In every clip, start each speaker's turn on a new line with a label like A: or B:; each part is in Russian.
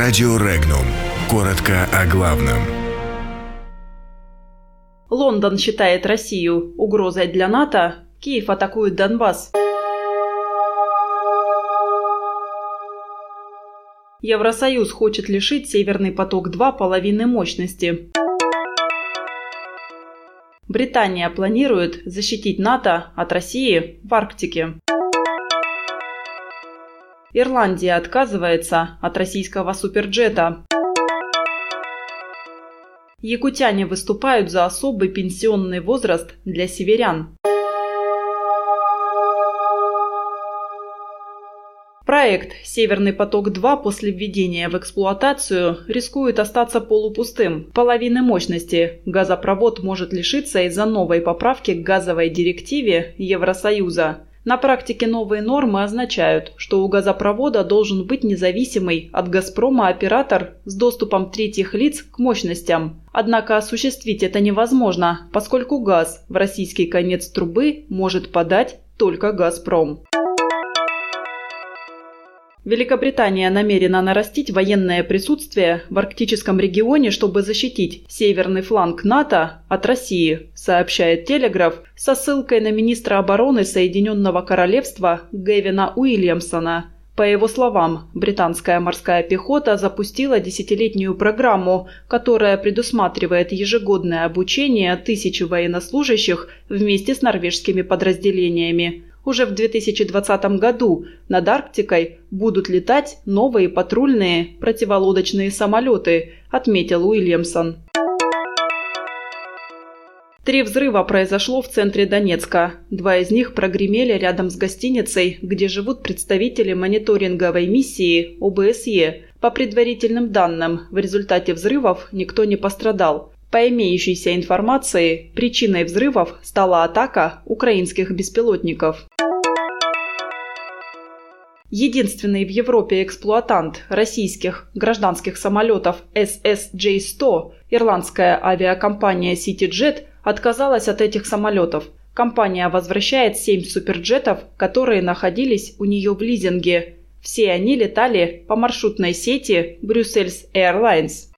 A: Радио Регнум. Коротко о главном.
B: Лондон считает Россию угрозой для НАТО. Киев атакует Донбасс. Евросоюз хочет лишить «Северный поток-2» половины мощности. Британия планирует защитить НАТО от России в Арктике. Ирландия отказывается от российского суперджета. Якутяне выступают за особый пенсионный возраст для северян. Проект «Северный поток-2» после введения в эксплуатацию рискует остаться полупустым. Половины мощности газопровод может лишиться из-за новой поправки к газовой директиве Евросоюза. На практике новые нормы означают, что у газопровода должен быть независимый от «Газпрома» оператор с доступом третьих лиц к мощностям. Однако осуществить это невозможно, поскольку газ в российский конец трубы может подать только «Газпром». Великобритания намерена нарастить военное присутствие в арктическом регионе, чтобы защитить северный фланг НАТО от России, сообщает Телеграф со ссылкой на министра обороны Соединенного Королевства Гэвина Уильямсона. По его словам, британская морская пехота запустила десятилетнюю программу, которая предусматривает ежегодное обучение тысячи военнослужащих вместе с норвежскими подразделениями. Уже в 2020 году над Арктикой будут летать новые патрульные противолодочные самолеты, отметил Уильямсон. Три взрыва произошло в центре Донецка. Два из них прогремели рядом с гостиницей, где живут представители мониторинговой миссии ОБСЕ. По предварительным данным, в результате взрывов никто не пострадал. По имеющейся информации, причиной взрывов стала атака украинских беспилотников. Единственный в Европе эксплуатант российских гражданских самолетов SSJ-100, ирландская авиакомпания CityJet, отказалась от этих самолетов. Компания возвращает семь суперджетов, которые находились у нее в лизинге. Все они летали по маршрутной сети Brussels Airlines.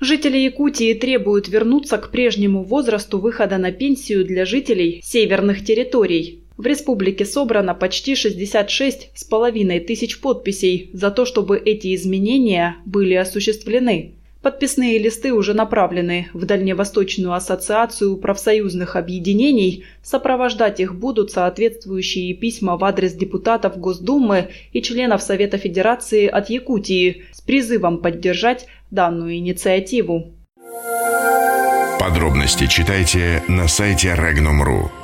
B: Жители Якутии требуют вернуться к прежнему возрасту выхода на пенсию для жителей северных территорий. В республике собрано почти 66,5 тысяч подписей за то, чтобы эти изменения были осуществлены. Подписные листы уже направлены в Дальневосточную ассоциацию профсоюзных объединений. Сопровождать их будут соответствующие письма в адрес депутатов Госдумы и членов Совета Федерации от Якутии с призывом поддержать данную инициативу.
A: Подробности читайте на сайте Regnum.ru.